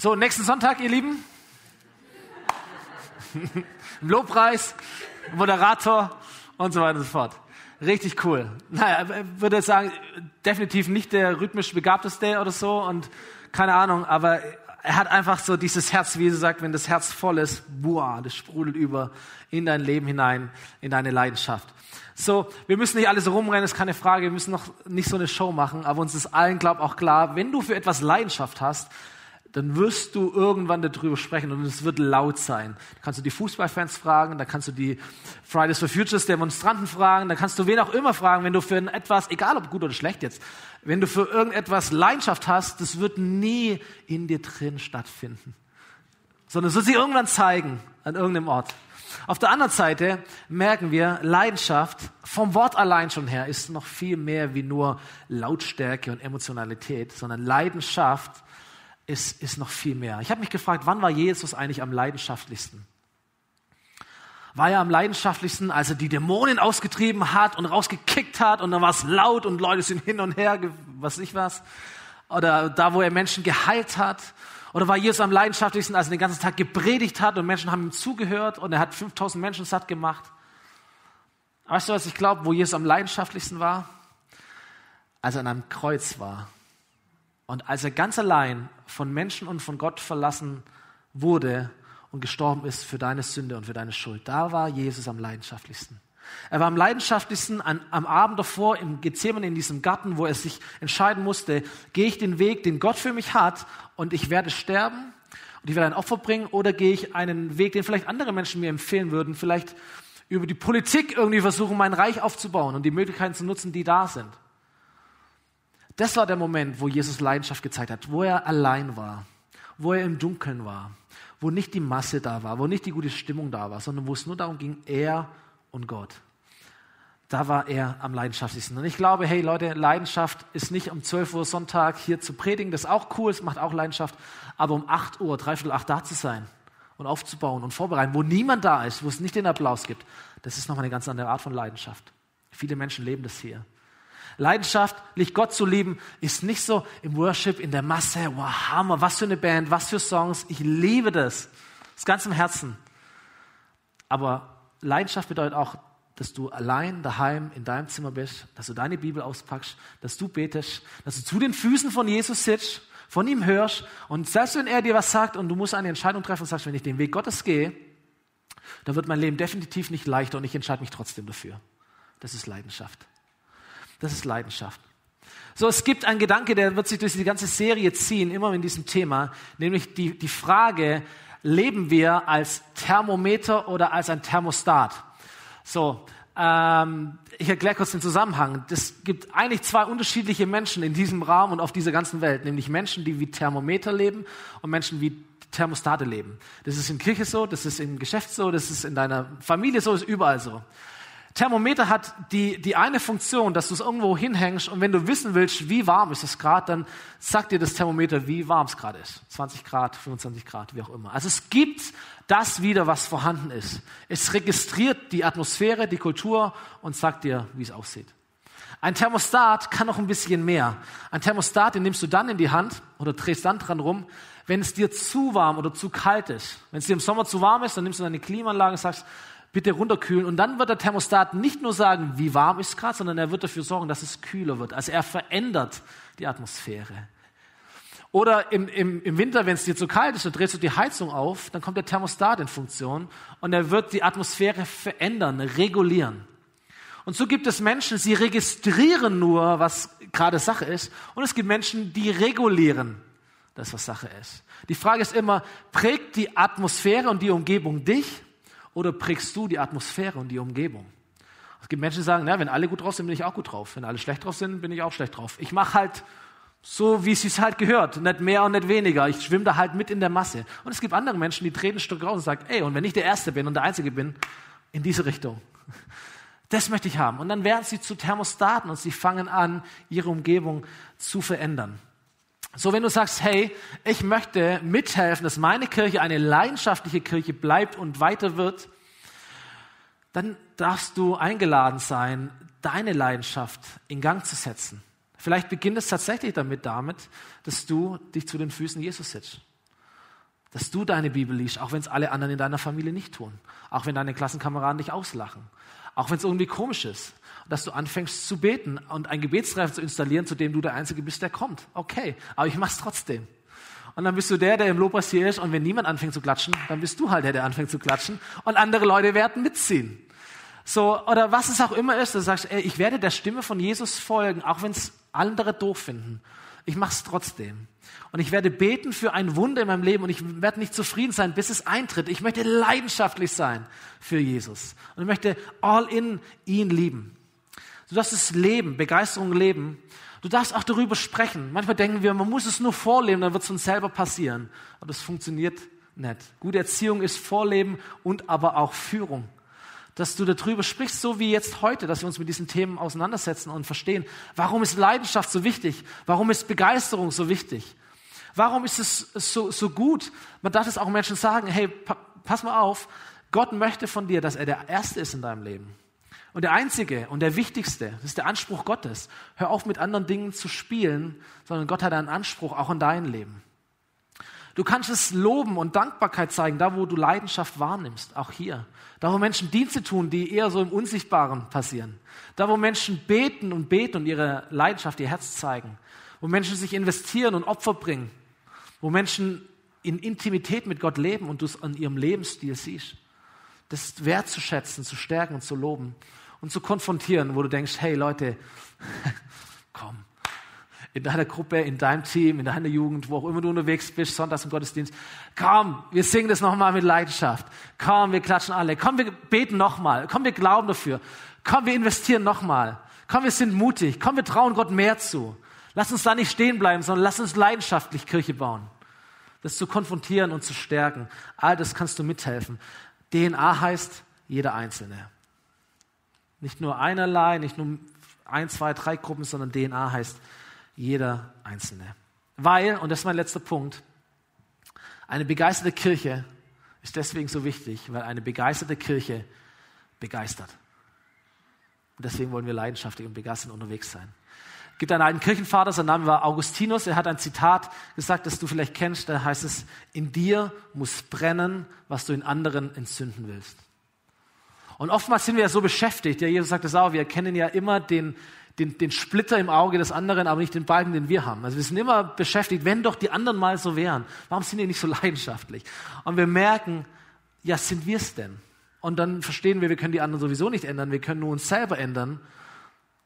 So, nächsten Sonntag, ihr Lieben. (laughs) Lobpreis, Moderator und so weiter und so fort. Richtig cool. Naja, würde sagen, definitiv nicht der rhythmisch begabteste oder so und keine Ahnung, aber er hat einfach so dieses Herz, wie Jesus sagt, wenn das Herz voll ist, boah, das sprudelt über in dein Leben hinein, in deine Leidenschaft. So, wir müssen nicht alle so rumrennen, ist keine Frage, wir müssen noch nicht so eine Show machen, aber uns ist allen, glaub auch klar, wenn du für etwas Leidenschaft hast, dann wirst du irgendwann darüber sprechen und es wird laut sein. Da kannst du die Fußballfans fragen, da kannst du die Fridays for Futures Demonstranten fragen, da kannst du wen auch immer fragen, wenn du für etwas, egal ob gut oder schlecht jetzt, wenn du für irgendetwas Leidenschaft hast, das wird nie in dir drin stattfinden, sondern es wird sich irgendwann zeigen an irgendeinem Ort. Auf der anderen Seite merken wir, Leidenschaft vom Wort allein schon her ist noch viel mehr wie nur Lautstärke und Emotionalität, sondern Leidenschaft ist, ist noch viel mehr. Ich habe mich gefragt, wann war Jesus eigentlich am leidenschaftlichsten? War er am leidenschaftlichsten, als er die Dämonen ausgetrieben hat und rausgekickt hat und dann war es laut und Leute sind hin und her, was ich was? Oder da, wo er Menschen geheilt hat? Oder war Jesus am leidenschaftlichsten, als er den ganzen Tag gepredigt hat und Menschen haben ihm zugehört und er hat 5000 Menschen satt gemacht? Weißt du, was ich glaube, wo Jesus am leidenschaftlichsten war? Als er an einem Kreuz war und als er ganz allein von Menschen und von Gott verlassen wurde und gestorben ist für deine Sünde und für deine Schuld, da war Jesus am leidenschaftlichsten. Er war am leidenschaftlichsten an, am Abend davor im Gethsemane in diesem Garten, wo er sich entscheiden musste, gehe ich den Weg, den Gott für mich hat und ich werde sterben und ich werde ein Opfer bringen oder gehe ich einen Weg, den vielleicht andere Menschen mir empfehlen würden, vielleicht über die Politik irgendwie versuchen, mein Reich aufzubauen und die Möglichkeiten zu nutzen, die da sind. Das war der Moment, wo Jesus Leidenschaft gezeigt hat, wo er allein war, wo er im Dunkeln war, wo nicht die Masse da war, wo nicht die gute Stimmung da war, sondern wo es nur darum ging, er und Gott. Da war er am leidenschaftlichsten. Und ich glaube, hey Leute, Leidenschaft ist nicht um 12 Uhr Sonntag hier zu predigen. Das ist auch cool, es macht auch Leidenschaft. Aber um 8 Uhr, dreiviertel acht da zu sein und aufzubauen und vorbereiten, wo niemand da ist, wo es nicht den Applaus gibt, das ist nochmal eine ganz andere Art von Leidenschaft. Viele Menschen leben das hier. Leidenschaftlich Gott zu lieben, ist nicht so im Worship, in der Masse, wow, Hammer, was für eine Band, was für Songs. Ich liebe das. Das ganz im Herzen. Aber Leidenschaft bedeutet auch, dass du allein daheim in deinem Zimmer bist, dass du deine Bibel auspackst, dass du betest, dass du zu den Füßen von Jesus sitzt, von ihm hörst und selbst wenn er dir was sagt und du musst eine Entscheidung treffen und sagst, wenn ich den Weg Gottes gehe, dann wird mein Leben definitiv nicht leichter und ich entscheide mich trotzdem dafür. Das ist Leidenschaft. Das ist Leidenschaft. So, es gibt einen Gedanke, der wird sich durch die ganze Serie ziehen, immer in diesem Thema, nämlich die, die Frage, leben wir als Thermometer oder als ein Thermostat? So, ähm, ich erkläre kurz den Zusammenhang. Es gibt eigentlich zwei unterschiedliche Menschen in diesem Raum und auf dieser ganzen Welt, nämlich Menschen, die wie Thermometer leben und Menschen, wie Thermostate leben. Das ist in Kirche so, das ist im Geschäft so, das ist in deiner Familie so, ist überall so. Thermometer hat die, die eine Funktion, dass du es irgendwo hinhängst und wenn du wissen willst, wie warm ist es gerade, dann sagt dir das Thermometer, wie warm es gerade ist. 20 Grad, 25 Grad, wie auch immer. Also es gibt das wieder, was vorhanden ist. Es registriert die Atmosphäre, die Kultur und sagt dir, wie es aussieht. Ein Thermostat kann noch ein bisschen mehr. Ein Thermostat, den nimmst du dann in die Hand oder drehst dann dran rum, wenn es dir zu warm oder zu kalt ist. Wenn es dir im Sommer zu warm ist, dann nimmst du deine Klimaanlage und sagst, bitte runterkühlen. Und dann wird der Thermostat nicht nur sagen, wie warm ist es gerade, sondern er wird dafür sorgen, dass es kühler wird. Also er verändert die Atmosphäre. Oder im, im, im Winter, wenn es dir zu kalt ist, dann drehst du die Heizung auf, dann kommt der Thermostat in Funktion und er wird die Atmosphäre verändern, regulieren. Und so gibt es Menschen, sie registrieren nur, was gerade Sache ist, und es gibt Menschen, die regulieren das, was Sache ist. Die Frage ist immer, prägt die Atmosphäre und die Umgebung dich oder prägst du die Atmosphäre und die Umgebung? Es gibt Menschen, die sagen, na, wenn alle gut drauf sind, bin ich auch gut drauf. Wenn alle schlecht drauf sind, bin ich auch schlecht drauf. Ich mache halt so, wie es sich halt gehört. Nicht mehr und nicht weniger. Ich schwimme da halt mit in der Masse. Und es gibt andere Menschen, die treten ein Stück raus und sagen, ey, und wenn ich der Erste bin und der Einzige bin, in diese Richtung. Das möchte ich haben. Und dann werden sie zu Thermostaten und sie fangen an, ihre Umgebung zu verändern. So, wenn du sagst, hey, ich möchte mithelfen, dass meine Kirche eine leidenschaftliche Kirche bleibt und weiter wird, dann darfst du eingeladen sein, deine Leidenschaft in Gang zu setzen. Vielleicht beginnt es tatsächlich damit, damit, dass du dich zu den Füßen Jesus setzt. Dass du deine Bibel liest, auch wenn es alle anderen in deiner Familie nicht tun. Auch wenn deine Klassenkameraden dich auslachen. Auch wenn es irgendwie komisch ist. Dass du anfängst zu beten und ein Gebetstreffen zu installieren, zu dem du der Einzige bist, der kommt. Okay, aber ich mach's trotzdem. Und dann bist du der, der im Lobpreis hier ist. Und wenn niemand anfängt zu klatschen, dann bist du halt der, der anfängt zu klatschen. Und andere Leute werden mitziehen. So, oder was es auch immer ist, du sagst, ey, ich werde der Stimme von Jesus folgen, auch wenn es andere doof finden. Ich mache es trotzdem. Und ich werde beten für ein Wunder in meinem Leben und ich werde nicht zufrieden sein, bis es eintritt. Ich möchte leidenschaftlich sein für Jesus. Und ich möchte all in ihn lieben. Du darfst es leben, Begeisterung leben. Du darfst auch darüber sprechen. Manchmal denken wir, man muss es nur vorleben, dann wird es uns selber passieren. Aber das funktioniert nicht. Gute Erziehung ist Vorleben und aber auch Führung dass du darüber sprichst, so wie jetzt heute, dass wir uns mit diesen Themen auseinandersetzen und verstehen, warum ist Leidenschaft so wichtig? Warum ist Begeisterung so wichtig? Warum ist es so, so gut? Man darf es auch Menschen sagen, hey, pa pass mal auf, Gott möchte von dir, dass er der Erste ist in deinem Leben. Und der Einzige und der Wichtigste, das ist der Anspruch Gottes. Hör auf mit anderen Dingen zu spielen, sondern Gott hat einen Anspruch auch in dein Leben. Du kannst es loben und Dankbarkeit zeigen, da wo du Leidenschaft wahrnimmst, auch hier. Da wo Menschen Dienste tun, die eher so im Unsichtbaren passieren. Da wo Menschen beten und beten und ihre Leidenschaft, ihr Herz zeigen. Wo Menschen sich investieren und Opfer bringen. Wo Menschen in Intimität mit Gott leben und du es an ihrem Lebensstil siehst. Das wertzuschätzen, zu stärken und zu loben und zu konfrontieren, wo du denkst, hey Leute, (laughs) komm, in deiner Gruppe, in deinem Team, in deiner Jugend, wo auch immer du unterwegs bist, sonntags im Gottesdienst. Komm, wir singen das nochmal mit Leidenschaft. Komm, wir klatschen alle. Komm, wir beten nochmal. Komm, wir glauben dafür. Komm, wir investieren nochmal. Komm, wir sind mutig. Komm, wir trauen Gott mehr zu. Lass uns da nicht stehen bleiben, sondern lass uns leidenschaftlich Kirche bauen. Das zu konfrontieren und zu stärken. All das kannst du mithelfen. DNA heißt jeder Einzelne. Nicht nur einerlei, nicht nur ein, zwei, drei Gruppen, sondern DNA heißt jeder Einzelne. Weil, und das ist mein letzter Punkt, eine begeisterte Kirche ist deswegen so wichtig, weil eine begeisterte Kirche begeistert. Und deswegen wollen wir leidenschaftlich und begeistert unterwegs sein. Gibt einen alten Kirchenvater, sein Name war Augustinus, er hat ein Zitat gesagt, das du vielleicht kennst, da heißt es, in dir muss brennen, was du in anderen entzünden willst. Und oftmals sind wir ja so beschäftigt, ja, Jesus sagt es auch, wir erkennen ja immer den, den, den Splitter im Auge des anderen, aber nicht den Balken, den wir haben. Also wir sind immer beschäftigt, wenn doch die anderen mal so wären. Warum sind die nicht so leidenschaftlich? Und wir merken, ja, sind wir es denn? Und dann verstehen wir, wir können die anderen sowieso nicht ändern, wir können nur uns selber ändern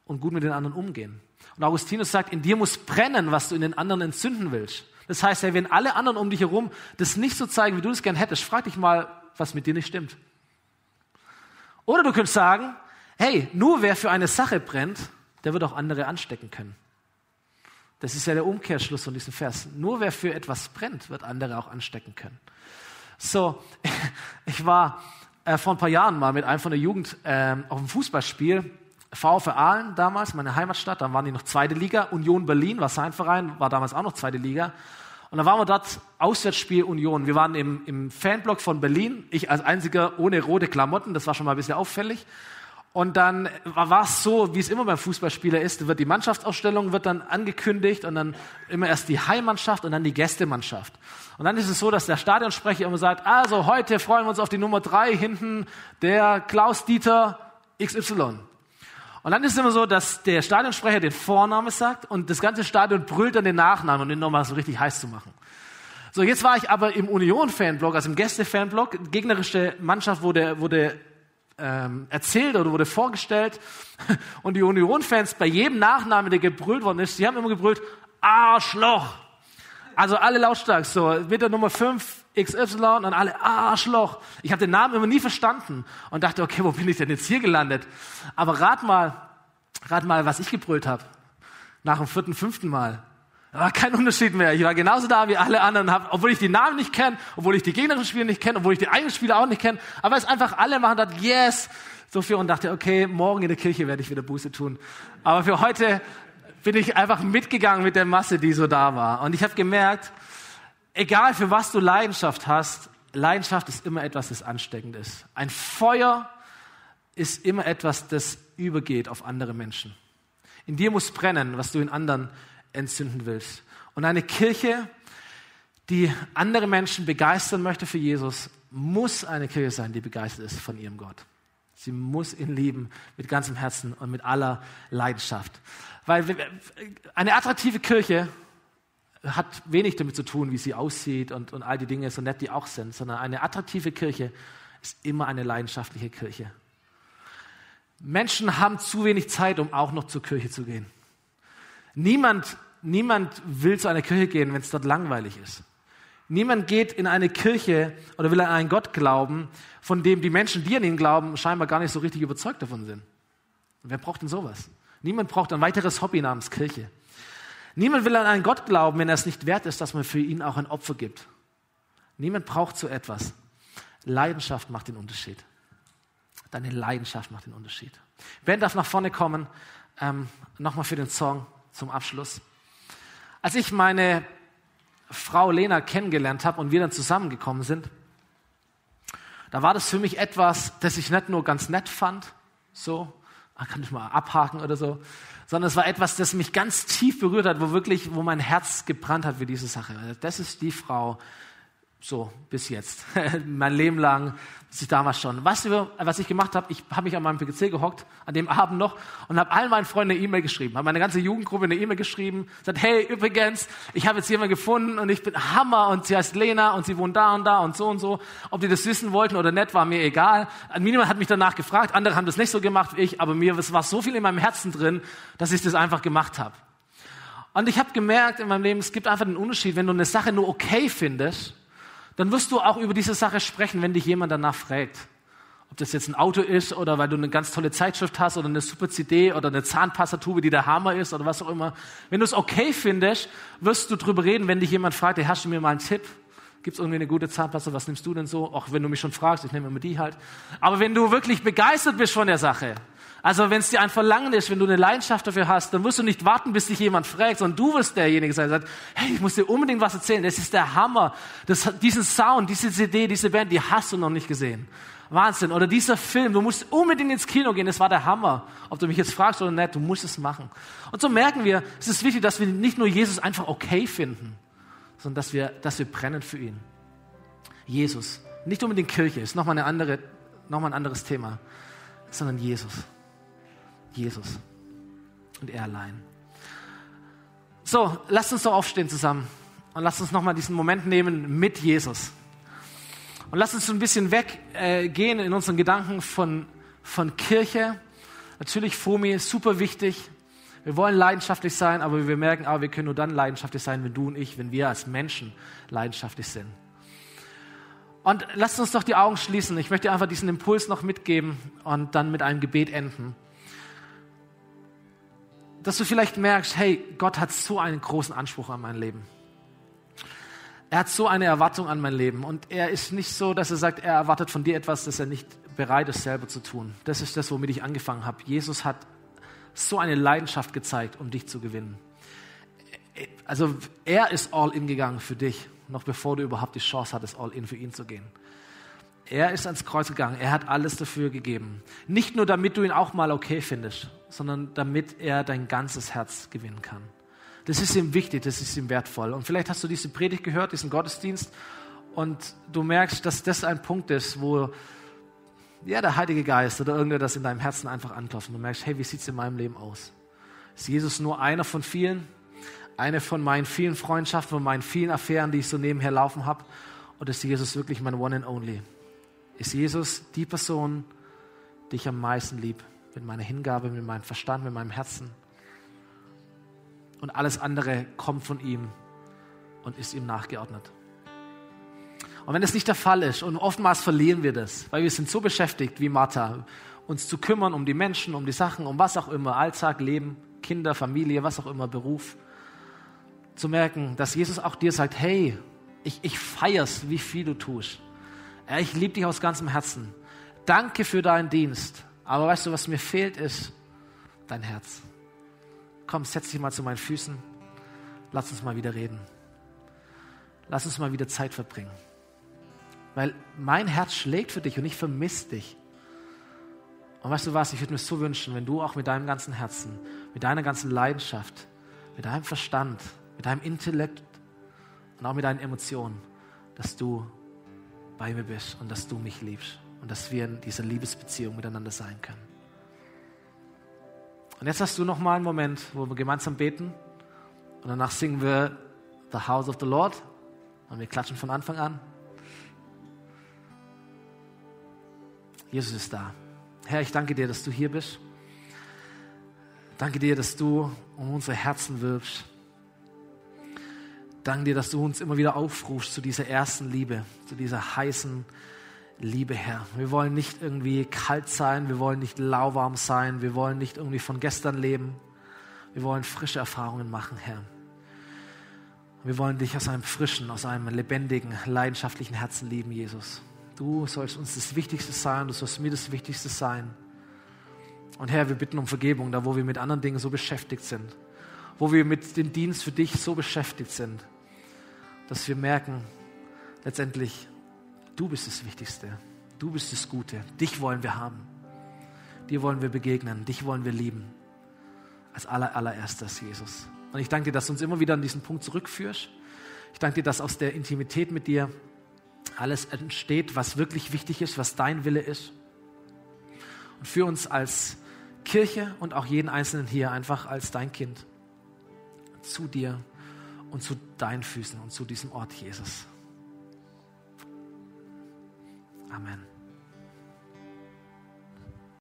und gut mit den anderen umgehen. Und Augustinus sagt, in dir muss brennen, was du in den anderen entzünden willst. Das heißt, wenn alle anderen um dich herum das nicht so zeigen, wie du es gern hättest, frag dich mal, was mit dir nicht stimmt. Oder du könntest sagen, hey, nur wer für eine Sache brennt, der wird auch andere anstecken können. Das ist ja der Umkehrschluss von diesem Vers. Nur wer für etwas brennt, wird andere auch anstecken können. So, (laughs) ich war äh, vor ein paar Jahren mal mit einem von der Jugend äh, auf einem Fußballspiel. VfR Aalen damals, meine Heimatstadt, da waren die noch zweite Liga. Union Berlin war sein Verein, war damals auch noch zweite Liga. Und dann waren wir dort, Auswärtsspiel Union. Wir waren im, im Fanblock von Berlin. Ich als einziger ohne rote Klamotten, das war schon mal ein bisschen auffällig. Und dann war es so, wie es immer beim Fußballspieler ist, wird die Mannschaftsausstellung wird dann angekündigt und dann immer erst die Heimmannschaft und dann die Gästemannschaft. Und dann ist es so, dass der Stadionsprecher immer sagt, also heute freuen wir uns auf die Nummer drei hinten, der Klaus Dieter XY. Und dann ist es immer so, dass der Stadionsprecher den Vorname sagt und das ganze Stadion brüllt dann den Nachnamen, um den nochmal so richtig heiß zu machen. So, jetzt war ich aber im Union-Fanblock, also im Gäste-Fanblock. Gegnerische Mannschaft wurde, wurde ähm, erzählt oder wurde vorgestellt. (laughs) Und die Union-Fans bei jedem Nachnamen, der gebrüllt worden ist, die haben immer gebrüllt, Arschloch. also alle lautstark, so mit der Nummer 5 XY und alle Arschloch. Ich habe den Namen immer nie verstanden und dachte, okay, wo bin ich denn jetzt hier gelandet? Aber rat mal, rat mal, was ich gebrüllt habe. Nach dem vierten, fünften Mal. War kein Unterschied mehr. Ich war genauso da wie alle anderen, hab, obwohl ich die Namen nicht kenne, obwohl ich die gegnerischen Spieler nicht kenne, obwohl ich die eigenen Spieler auch nicht kenne. Aber es einfach alle machen, dachte, yes, so viel und dachte, okay, morgen in der Kirche werde ich wieder Buße tun. Aber für heute bin ich einfach mitgegangen mit der Masse, die so da war. Und ich habe gemerkt, egal für was du Leidenschaft hast, Leidenschaft ist immer etwas, das ansteckend ist. Ein Feuer ist immer etwas, das übergeht auf andere Menschen. In dir muss brennen, was du in anderen entzünden willst. Und eine Kirche, die andere Menschen begeistern möchte für Jesus, muss eine Kirche sein, die begeistert ist von ihrem Gott. Sie muss ihn lieben mit ganzem Herzen und mit aller Leidenschaft. Weil eine attraktive Kirche hat wenig damit zu tun, wie sie aussieht und, und all die Dinge, so nett die auch sind, sondern eine attraktive Kirche ist immer eine leidenschaftliche Kirche. Menschen haben zu wenig Zeit, um auch noch zur Kirche zu gehen. Niemand, niemand will zu einer Kirche gehen, wenn es dort langweilig ist. Niemand geht in eine Kirche oder will an einen Gott glauben, von dem die Menschen, die an ihn glauben, scheinbar gar nicht so richtig überzeugt davon sind. Wer braucht denn sowas? Niemand braucht ein weiteres Hobby namens Kirche. Niemand will an einen Gott glauben, wenn er es nicht wert ist, dass man für ihn auch ein Opfer gibt. Niemand braucht so etwas. Leidenschaft macht den Unterschied. Deine Leidenschaft macht den Unterschied. Ben darf nach vorne kommen. Ähm, Nochmal für den Song zum Abschluss. Als ich meine Frau Lena kennengelernt habe und wir dann zusammengekommen sind, da war das für mich etwas, das ich nicht nur ganz nett fand, so, kann ich mal abhaken oder so, sondern es war etwas, das mich ganz tief berührt hat, wo wirklich, wo mein Herz gebrannt hat für diese Sache. Das ist die Frau, so bis jetzt, (laughs) mein Leben lang, bis ich damals schon. Weißt du, was ich gemacht habe? Ich habe mich an meinem PC gehockt, an dem Abend noch, und habe allen meinen Freunden eine E-Mail geschrieben, habe meine ganze Jugendgruppe eine E-Mail geschrieben, gesagt, hey, übrigens, ich habe jetzt jemanden gefunden und ich bin Hammer und sie heißt Lena und sie wohnt da und da und so und so. Ob die das wissen wollten oder nicht, war mir egal. Niemand hat mich danach gefragt, andere haben das nicht so gemacht wie ich, aber mir war so viel in meinem Herzen drin, dass ich das einfach gemacht habe. Und ich habe gemerkt in meinem Leben, es gibt einfach einen Unterschied, wenn du eine Sache nur okay findest, dann wirst du auch über diese Sache sprechen, wenn dich jemand danach fragt. Ob das jetzt ein Auto ist oder weil du eine ganz tolle Zeitschrift hast oder eine super CD oder eine Zahnpastatube, die der Hammer ist oder was auch immer. Wenn du es okay findest, wirst du drüber reden, wenn dich jemand fragt, hey, hast du mir mal einen Tipp? Gibt es irgendwie eine gute Zahnpasta? Was nimmst du denn so? Auch wenn du mich schon fragst, ich nehme immer die halt. Aber wenn du wirklich begeistert bist von der Sache, also wenn es dir ein Verlangen ist, wenn du eine Leidenschaft dafür hast, dann wirst du nicht warten, bis dich jemand fragt, sondern du wirst derjenige sein, der sagt, hey, ich muss dir unbedingt was erzählen. Das ist der Hammer. Das, diesen Sound, diese CD, diese Band, die hast du noch nicht gesehen. Wahnsinn. Oder dieser Film, du musst unbedingt ins Kino gehen, das war der Hammer. Ob du mich jetzt fragst oder nicht, du musst es machen. Und so merken wir, es ist wichtig, dass wir nicht nur Jesus einfach okay finden, sondern dass wir, dass wir brennen für ihn. Jesus. Nicht unbedingt Kirche, ist nochmal, eine andere, nochmal ein anderes Thema, sondern Jesus. Jesus und er allein. So, lasst uns doch aufstehen zusammen und lasst uns nochmal diesen Moment nehmen mit Jesus. Und lasst uns so ein bisschen weggehen äh, in unseren Gedanken von, von Kirche. Natürlich Fomi, super wichtig. Wir wollen leidenschaftlich sein, aber wir merken, aber wir können nur dann leidenschaftlich sein, wenn du und ich, wenn wir als Menschen leidenschaftlich sind. Und lasst uns doch die Augen schließen. Ich möchte einfach diesen Impuls noch mitgeben und dann mit einem Gebet enden dass du vielleicht merkst, hey, Gott hat so einen großen Anspruch an mein Leben. Er hat so eine Erwartung an mein Leben und er ist nicht so, dass er sagt, er erwartet von dir etwas, das er nicht bereit ist, selber zu tun. Das ist das, womit ich angefangen habe. Jesus hat so eine Leidenschaft gezeigt, um dich zu gewinnen. Also er ist all in gegangen für dich, noch bevor du überhaupt die Chance hattest, all in für ihn zu gehen. Er ist ans Kreuz gegangen. Er hat alles dafür gegeben. Nicht nur, damit du ihn auch mal okay findest, sondern damit er dein ganzes Herz gewinnen kann. Das ist ihm wichtig, das ist ihm wertvoll. Und vielleicht hast du diese Predigt gehört, diesen Gottesdienst, und du merkst, dass das ein Punkt ist, wo ja, der Heilige Geist oder irgendetwas in deinem Herzen einfach anklopft. Und du merkst, hey, wie sieht es in meinem Leben aus? Ist Jesus nur einer von vielen? Eine von meinen vielen Freundschaften, von meinen vielen Affären, die ich so nebenher laufen habe? Oder ist Jesus wirklich mein One and Only? Ist Jesus die Person, die ich am meisten liebe. Mit meiner Hingabe, mit meinem Verstand, mit meinem Herzen. Und alles andere kommt von ihm. und ist ihm nachgeordnet. Und wenn das nicht der Fall ist, und oftmals verlieren wir das, weil wir sind so beschäftigt wie Martha, uns zu kümmern um die Menschen, um die Sachen, um was auch immer, Alltag, Leben, Kinder, Familie, was auch immer, Beruf, zu merken, dass Jesus auch dir sagt, hey, ich, ich feier's, wie viel du tust. Ja, ich liebe dich aus ganzem Herzen. Danke für deinen Dienst. Aber weißt du, was mir fehlt, ist dein Herz. Komm, setz dich mal zu meinen Füßen. Lass uns mal wieder reden. Lass uns mal wieder Zeit verbringen. Weil mein Herz schlägt für dich und ich vermisse dich. Und weißt du was, ich würde mir so wünschen, wenn du auch mit deinem ganzen Herzen, mit deiner ganzen Leidenschaft, mit deinem Verstand, mit deinem Intellekt und auch mit deinen Emotionen, dass du bei mir bist und dass du mich liebst und dass wir in dieser Liebesbeziehung miteinander sein können. Und jetzt hast du noch mal einen Moment, wo wir gemeinsam beten und danach singen wir The House of the Lord und wir klatschen von Anfang an. Jesus ist da. Herr, ich danke dir, dass du hier bist. Danke dir, dass du um unsere Herzen wirbst. Danke dir, dass du uns immer wieder aufrufst zu dieser ersten Liebe, zu dieser heißen Liebe, Herr. Wir wollen nicht irgendwie kalt sein, wir wollen nicht lauwarm sein, wir wollen nicht irgendwie von gestern leben. Wir wollen frische Erfahrungen machen, Herr. Wir wollen dich aus einem frischen, aus einem lebendigen, leidenschaftlichen Herzen lieben, Jesus. Du sollst uns das Wichtigste sein, du sollst mir das Wichtigste sein. Und Herr, wir bitten um Vergebung, da wo wir mit anderen Dingen so beschäftigt sind, wo wir mit dem Dienst für dich so beschäftigt sind, dass wir merken, letztendlich, du bist das Wichtigste, du bist das Gute, dich wollen wir haben, dir wollen wir begegnen, dich wollen wir lieben, als aller, allererstes, Jesus. Und ich danke dir, dass du uns immer wieder an diesen Punkt zurückführst. Ich danke dir, dass aus der Intimität mit dir alles entsteht, was wirklich wichtig ist, was dein Wille ist. Und für uns als Kirche und auch jeden Einzelnen hier einfach als dein Kind. Zu dir und zu deinen Füßen und zu diesem Ort, Jesus. Amen.